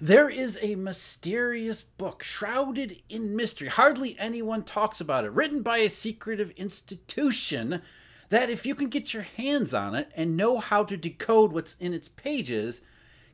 There is a mysterious book shrouded in mystery. Hardly anyone talks about it. Written by a secretive institution that, if you can get your hands on it and know how to decode what's in its pages,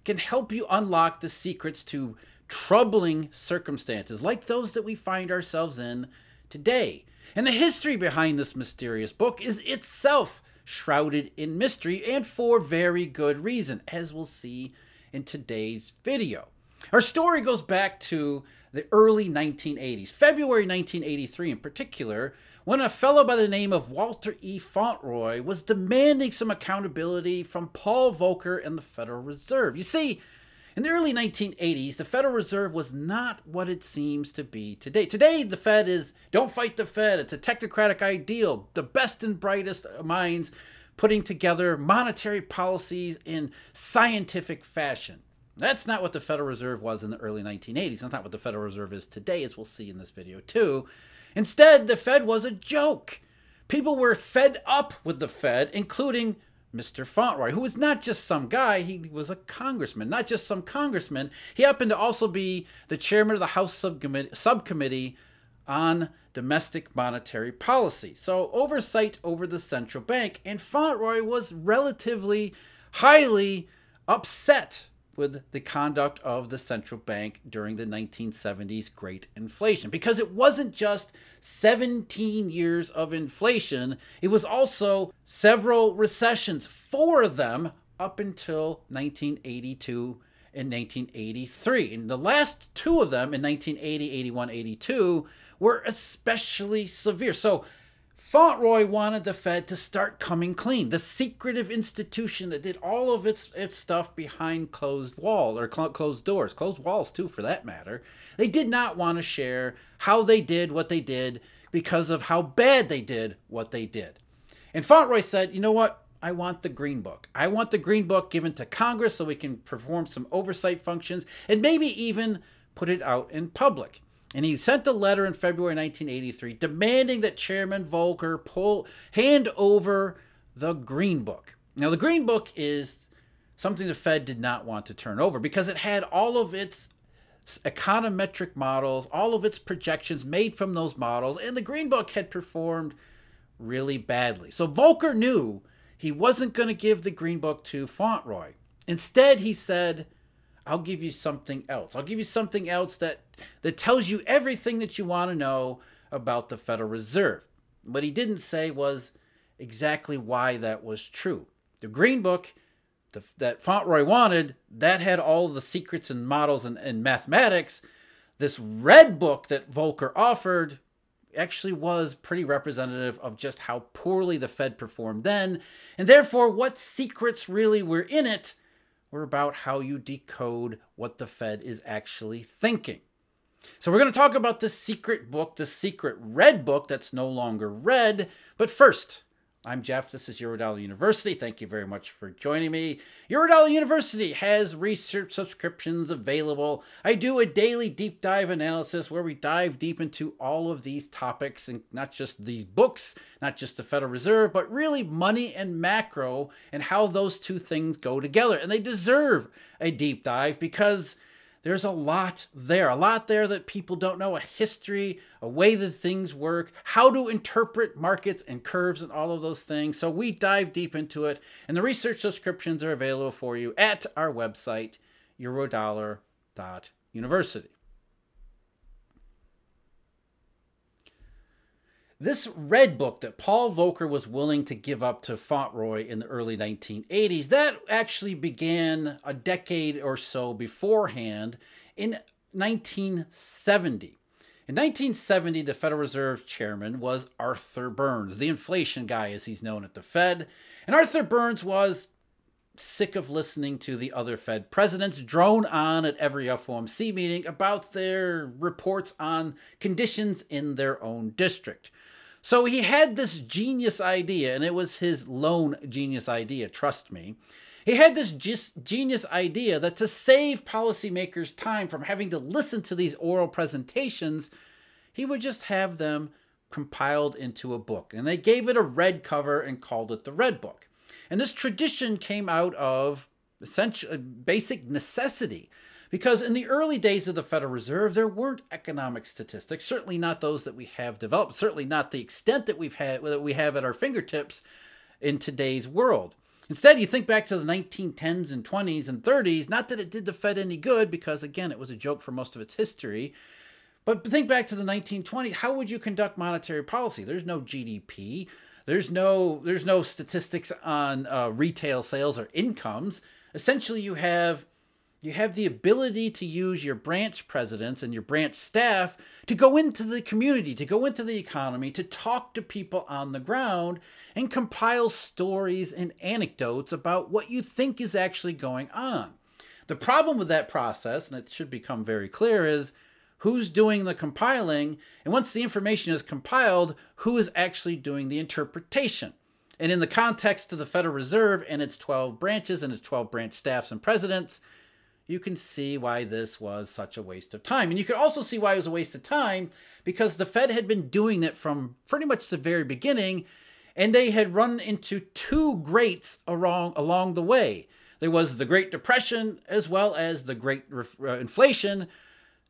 can help you unlock the secrets to troubling circumstances like those that we find ourselves in today. And the history behind this mysterious book is itself shrouded in mystery and for very good reason, as we'll see in today's video. Our story goes back to the early 1980s, February 1983 in particular, when a fellow by the name of Walter E. Fauntroy was demanding some accountability from Paul Volcker and the Federal Reserve. You see, in the early 1980s, the Federal Reserve was not what it seems to be today. Today, the Fed is don't fight the Fed. It's a technocratic ideal, the best and brightest minds putting together monetary policies in scientific fashion. That's not what the Federal Reserve was in the early 1980s. That's not what the Federal Reserve is today, as we'll see in this video too. Instead, the Fed was a joke. People were fed up with the Fed, including Mr. Fauntroy, who was not just some guy, he was a congressman. Not just some congressman, he happened to also be the chairman of the House subcommittee, on domestic monetary policy. So, oversight over the central bank. And Fauntroy was relatively highly upset with the conduct of the central bank during the 1970s great inflation. Because it wasn't just 17 years of inflation it was also several recessions four of them up until 1982 and 1983 and the last two of them in 1980 81 82 were especially severe. So Fauntroy wanted the Fed to start coming clean, the secretive institution that did all of its, its stuff behind closed wall or cl- closed doors, closed walls too, for that matter. They did not want to share how they did what they did because of how bad they did what they did. And Fauntroy said, you know what? I want the Green Book. I want the Green Book given to Congress so we can perform some oversight functions and maybe even put it out in public. And he sent a letter in February 1983 demanding that Chairman Volcker pull hand over the Green Book. Now, the Green Book is something the Fed did not want to turn over because it had all of its econometric models, all of its projections made from those models, and the Green Book had performed really badly. So Volcker knew he wasn't going to give the Green Book to Fauntroy. Instead, he said, I'll give you something else. I'll give you something else that that tells you everything that you want to know about the Federal Reserve. What he didn't say was exactly why that was true. The Green Book the, that Fauntroy wanted, that had all the secrets and models and, and mathematics. This red book that Volcker offered actually was pretty representative of just how poorly the Fed performed then, and therefore what secrets really were in it were about how you decode what the Fed is actually thinking. So, we're going to talk about the secret book, the secret red book that's no longer red. But first, I'm Jeff. This is Eurodollar University. Thank you very much for joining me. Eurodollar University has research subscriptions available. I do a daily deep dive analysis where we dive deep into all of these topics and not just these books, not just the Federal Reserve, but really money and macro and how those two things go together. And they deserve a deep dive because there's a lot there, a lot there that people don't know a history, a way that things work, how to interpret markets and curves and all of those things. So we dive deep into it, and the research subscriptions are available for you at our website, eurodollar.university. This red book that Paul Volcker was willing to give up to Fauntroy in the early 1980s, that actually began a decade or so beforehand in 1970. In 1970, the Federal Reserve chairman was Arthur Burns, the inflation guy as he's known at the Fed. And Arthur Burns was sick of listening to the other Fed presidents drone on at every FOMC meeting about their reports on conditions in their own district. So he had this genius idea, and it was his lone genius idea, trust me. He had this genius idea that to save policymakers time from having to listen to these oral presentations, he would just have them compiled into a book. And they gave it a red cover and called it the Red Book. And this tradition came out of essential basic necessity Because in the early days of the Federal Reserve, there weren't economic statistics, certainly not those that we have developed, certainly not the extent that we've had that we have at our fingertips in today's world. Instead, you think back to the 1910s and 20s and 30s, not that it did the Fed any good, because again, it was a joke for most of its history. But think back to the 1920s. How would you conduct monetary policy? There's no GDP. There's no there's no statistics on uh, retail sales or incomes. Essentially, you have you have the ability to use your branch presidents and your branch staff to go into the community, to go into the economy, to talk to people on the ground and compile stories and anecdotes about what you think is actually going on. The problem with that process, and it should become very clear, is who's doing the compiling, and once the information is compiled, who is actually doing the interpretation. And in the context of the Federal Reserve and its 12 branches and its 12 branch staffs and presidents, you can see why this was such a waste of time. And you can also see why it was a waste of time because the Fed had been doing it from pretty much the very beginning, and they had run into two greats along, along the way. There was the Great Depression as well as the Great uh, Inflation.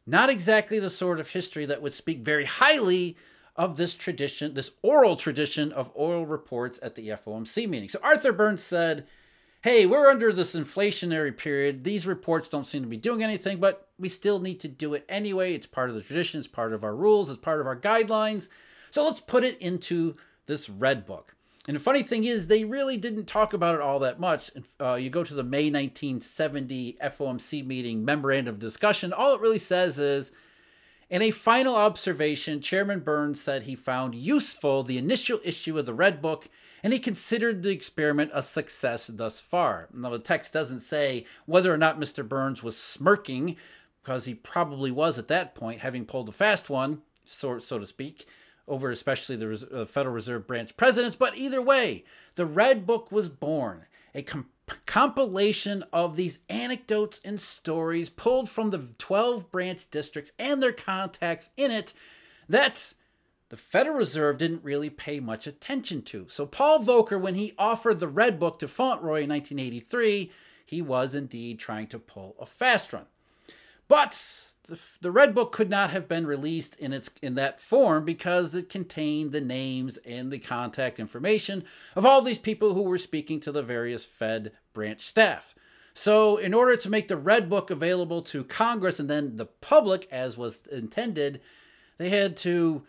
Not exactly the sort of history that would speak very highly of this tradition, this oral tradition of oral reports at the FOMC meeting. So Arthur Burns said, hey, we're under this inflationary period. These reports don't seem to be doing anything, but we still need to do it anyway. It's part of the tradition, it's part of our rules, it's part of our guidelines. So let's put it into this red book. And the funny thing is, they really didn't talk about it all that much. Uh, you go to the May 1970 FOMC meeting memorandum discussion, all it really says is, in a final observation, Chairman Burns said he found useful the initial issue of the Red Book and he considered the experiment a success thus far. Now, the text doesn't say whether or not Mr. Burns was smirking, because he probably was at that point, having pulled a fast one, so, so to speak, over especially the uh, Federal Reserve Branch presidents. But either way, the Red Book was born, a compilation of these anecdotes and stories pulled from the 12 branch districts and their contacts in it that the Federal Reserve didn't really pay much attention to. So, Paul Volcker, when he offered the Red Book to Fauntroy in 1983, he was indeed trying to pull a fast run. But the, the Red Book could not have been released in its in that form because it contained the names and the contact information of all these people who were speaking to the various Fed branch staff. So, in order to make the Red Book available to Congress and then the public, as was intended, they had to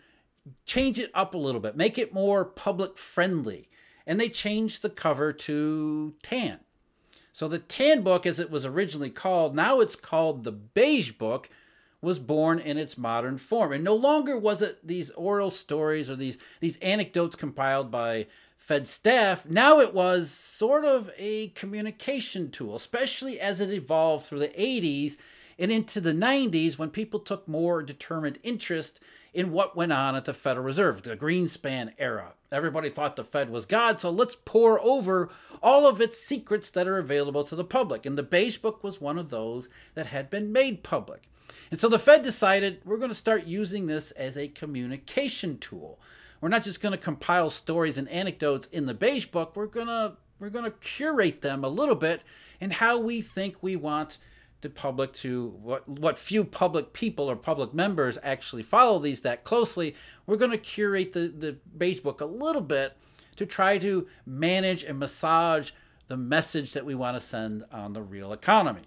change it up a little bit, make it more public friendly. And they changed the cover to tan. So the tan book, as it was originally called, now it's called the beige book, was born in its modern form. And no longer was it these oral stories or these, these anecdotes compiled by Fed staff. Now it was sort of a communication tool, especially as it evolved through the 80s and into the 90s when people took more determined interest in what went on at the Federal Reserve, the Greenspan era. Everybody thought the Fed was God, so let's pore over all of its secrets that are available to the public. And the Beige Book was one of those that had been made public. And so the Fed decided we're going to start using this as a communication tool. We're not just going to compile stories and anecdotes in the Beige Book, we're going to we're going to curate them a little bit in how we think we want the public to what what few public people or public members actually follow these that closely. We're going to curate the the beige book a little bit to try to manage and massage the message that we want to send on the real economy.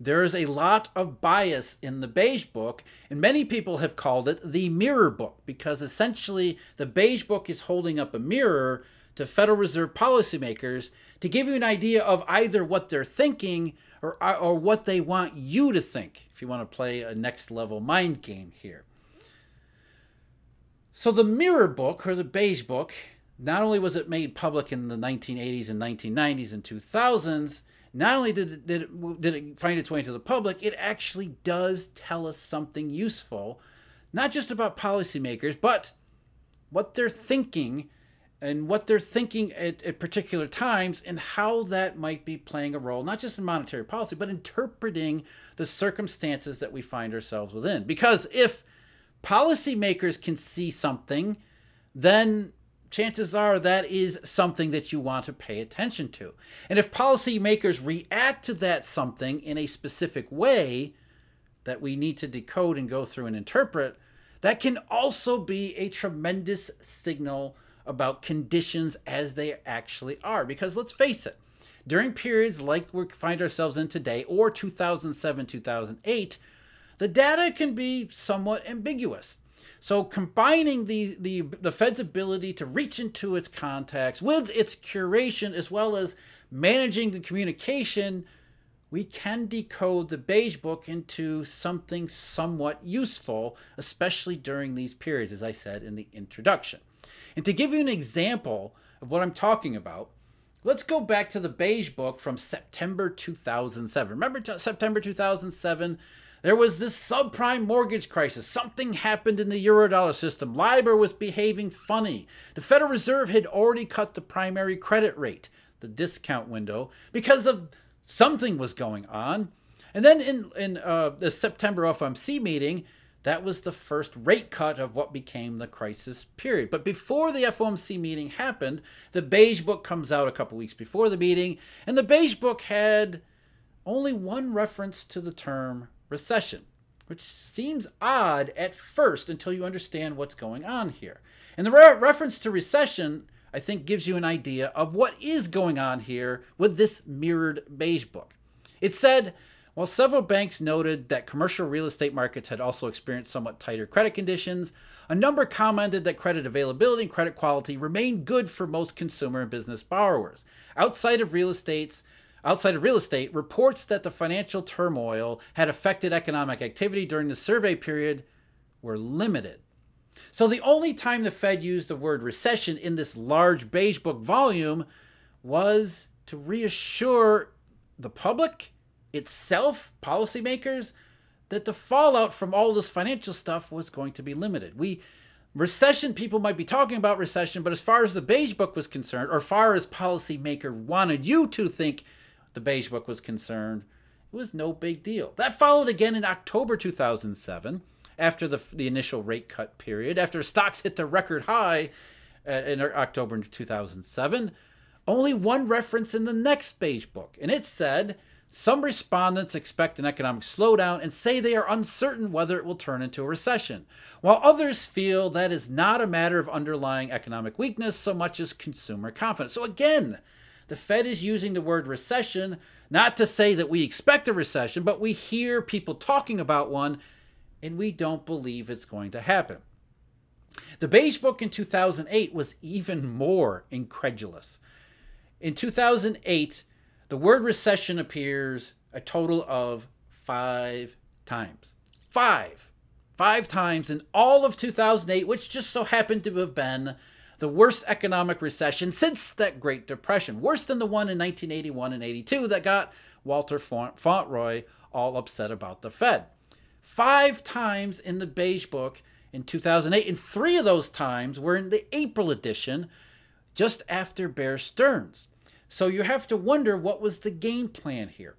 There is a lot of bias in the Beige Book, and many people have called it the Mirror Book because essentially the Beige Book is holding up a mirror to Federal Reserve policymakers to give you an idea of either what they're thinking or, uh, or what they want you to think, if you want to play a next level mind game here. So, the Mirror Book, or the Beige Book, not only was it made public in the 1980s and 1990s and 2000s, not only did it, did it, did it find its way into the public, it actually does tell us something useful, not just about policymakers, but what they're thinking and what they're thinking at, at, particular times and how that might be playing a role, not just in monetary policy, but interpreting the circumstances that we find ourselves within. Because if policymakers can see something, then chances are that is something that you want to pay attention to. And if policymakers react to that something in a specific way that we need to decode and go through and interpret, that can also be a tremendous signal about conditions as they actually are. Because let's face it, during periods like we find ourselves in today or 2007, 2008, the data can be somewhat ambiguous. So combining the, the, the Fed's ability to reach into its contacts with its curation as well as managing the communication, we can decode the beige book into something somewhat useful, especially during these periods, as I said in the introduction. And to give you an example of what I'm talking about, let's go back to the beige book from September 2007. Remember September 2007? There was this subprime mortgage crisis. Something happened in the eurodollar system. LIBOR was behaving funny. The Federal Reserve had already cut the primary credit rate, the discount window, because of something was going on. And then in, in uh, the September FOMC meeting, that was the first rate cut of what became the crisis period. But before the FOMC meeting happened, the Beige Book comes out a couple weeks before the meeting, and the Beige Book had only one reference to the term recession, which seems odd at first until you understand what's going on here. And the re- reference to recession, I think, gives you an idea of what is going on here with this mirrored beige book. It said, while several banks noted that commercial real estate markets had also experienced somewhat tighter credit conditions, a number commented that credit availability and credit quality remained good for most consumer and business borrowers. Outside of real estate's outside of real estate, reports that the financial turmoil had affected economic activity during the survey period were limited. So the only time the Fed used the word recession in this large beige book volume was to reassure the public, itself, policymakers, that the fallout from all this financial stuff was going to be limited. We recession people might be talking about recession, but as far as the beige book was concerned, or far as policymaker wanted you to think the Beige Book was concerned, it was no big deal. That followed again in October 2007, after the, the initial rate cut period, after stocks hit the record high uh, in October 2007. Only one reference in the next Beige Book, and it said, some respondents expect an economic slowdown and say they are uncertain whether it will turn into a recession, while others feel that is not a matter of underlying economic weakness so much as consumer confidence. So, again, the Fed is using the word recession not to say that we expect a recession, but we hear people talking about one and we don't believe it's going to happen. The Beige Book in 2008 was even more incredulous. In 2008, the word recession appears a total of five times. Five. Five times in all of 2008, which just so happened to have been the worst economic recession since that Great Depression, worse than the one in 1981 and 82 that got Walter Fauntroy all upset about the Fed. Five times in the Beige Book in 2008, and three of those times were in the April edition, just after Bear Stearns. So you have to wonder what was the game plan here.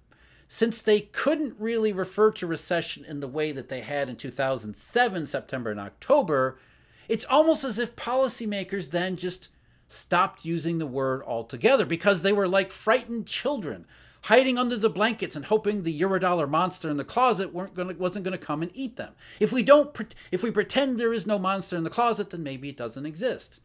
Since they couldn't really refer to recession in the way that they had in 2007, September and October, it's almost as if policymakers then just stopped using the word altogether because they were like frightened children hiding under the blankets and hoping the eurodollar monster in the closet weren't gonna, wasn't going to come and eat them. If we don't if we pretend there is no monster in the closet then maybe it doesn't exist.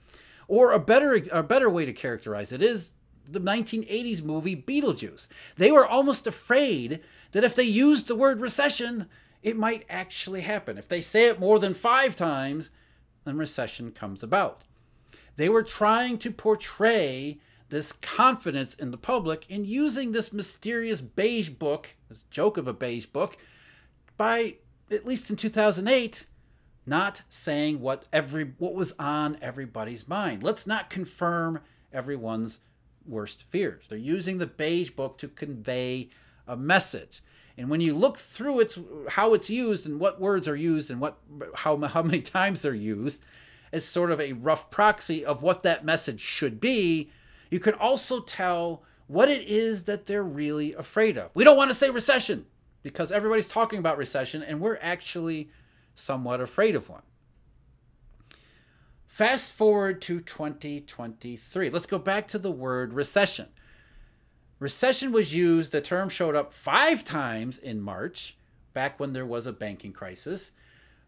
Or a better a better way to characterize it is the 1980s movie Beetlejuice. They were almost afraid that if they used the word recession, it might actually happen. If they say it more than 5 times, then recession comes about. They were trying to portray this confidence in the public in using this mysterious beige book, this joke of a beige book, by at least in 2008 not saying what every what was on everybody's mind. Let's not confirm everyone's worst fears. They're using the beige book to convey a message. And when you look through its how it's used and what words are used and what how how many times they're used as sort of a rough proxy of what that message should be, you can also tell what it is that they're really afraid of. We don't want to say recession because everybody's talking about recession and we're actually somewhat afraid of one. Fast forward to 2023. Let's go back to the word recession. Recession was used, the term showed up five times in March, back when there was a banking crisis,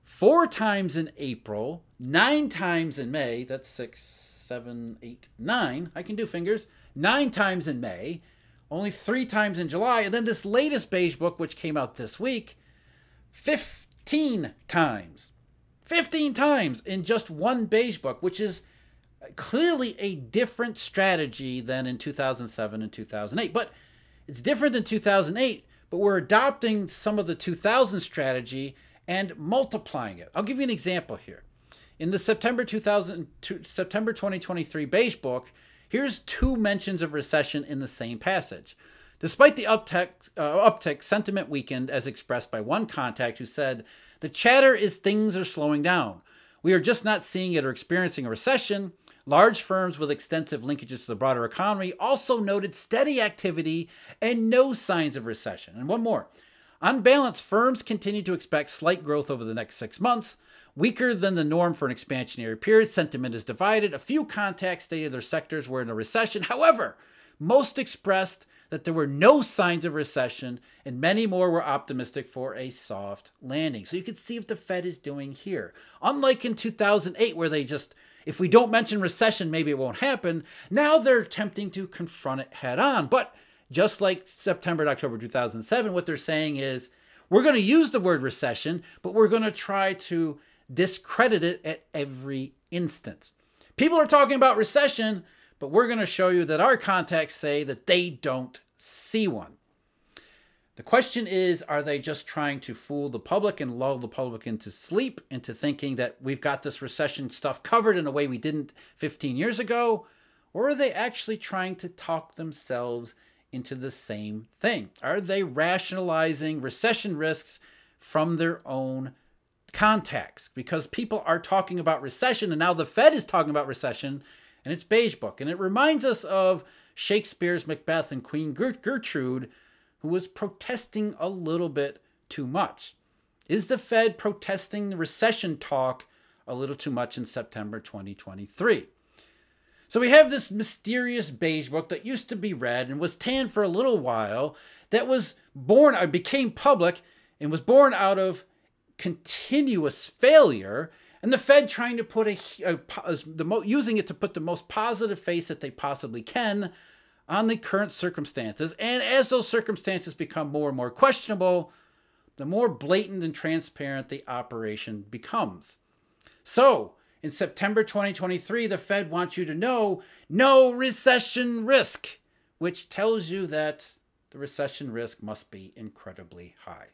four times in April, nine times in May. That's six, seven, eight, nine. I can do fingers. Nine times in May, only three times in July. And then this latest beige book, which came out this week, 15 times. 15 times in just one beige book, which is clearly a different strategy than in 2007 and 2008. But it's different than 2008, but we're adopting some of the 2000 strategy and multiplying it. I'll give you an example here. In the September 2000 September 2023 beige book, here's two mentions of recession in the same passage. Despite the uptick, uh, uptick, sentiment weakened as expressed by one contact who said, The chatter is things are slowing down. We are just not seeing it or experiencing a recession. Large firms with extensive linkages to the broader economy also noted steady activity and no signs of recession. And one more. On balance, firms continue to expect slight growth over the next six months, weaker than the norm for an expansionary period. Sentiment is divided. A few contacts stated their sectors were in a recession. However, most expressed that there were no signs of recession, and many more were optimistic for a soft landing. So you can see what the Fed is doing here. Unlike in 2008, where they just if we don't mention recession, maybe it won't happen. Now they're attempting to confront it head on. But just like September and October 2007, what they're saying is we're going to use the word recession, but we're going to try to discredit it at every instance. People are talking about recession, but we're going to show you that our contacts say that they don't see one. The question is are they just trying to fool the public and lull the public into sleep, into thinking that we've got this recession stuff covered in a way we didn't 15 years ago? Or are they actually trying to talk themselves into the same thing? Are they rationalizing recession risks from their own contacts? Because people are talking about recession, and now the Fed is talking about recession, and it's Beige Book. And it reminds us of Shakespeare's Macbeth and Queen Gertrude who was protesting a little bit too much. Is the Fed protesting the recession talk a little too much in September 2023? So we have this mysterious beige book that used to be red and was tanned for a little while that was born, uh, became public, and was born out of continuous failure and the Fed trying to put a, a, a the using it to put the most positive face that they possibly can on the current circumstances. And as those circumstances become more and more questionable, the more blatant and transparent the operation becomes. So, in September 2023, the Fed wants you to know no recession risk, which tells you that the recession risk must be incredibly high.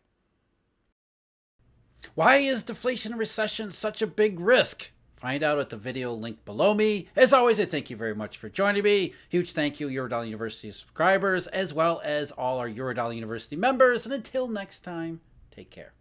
Why is deflation and recession such a big risk? Find out at the video link below me. As always, I thank you very much for joining me. Huge thank you, Eurodollar University subscribers, as well as all our Eurodollar University members. And until next time, take care.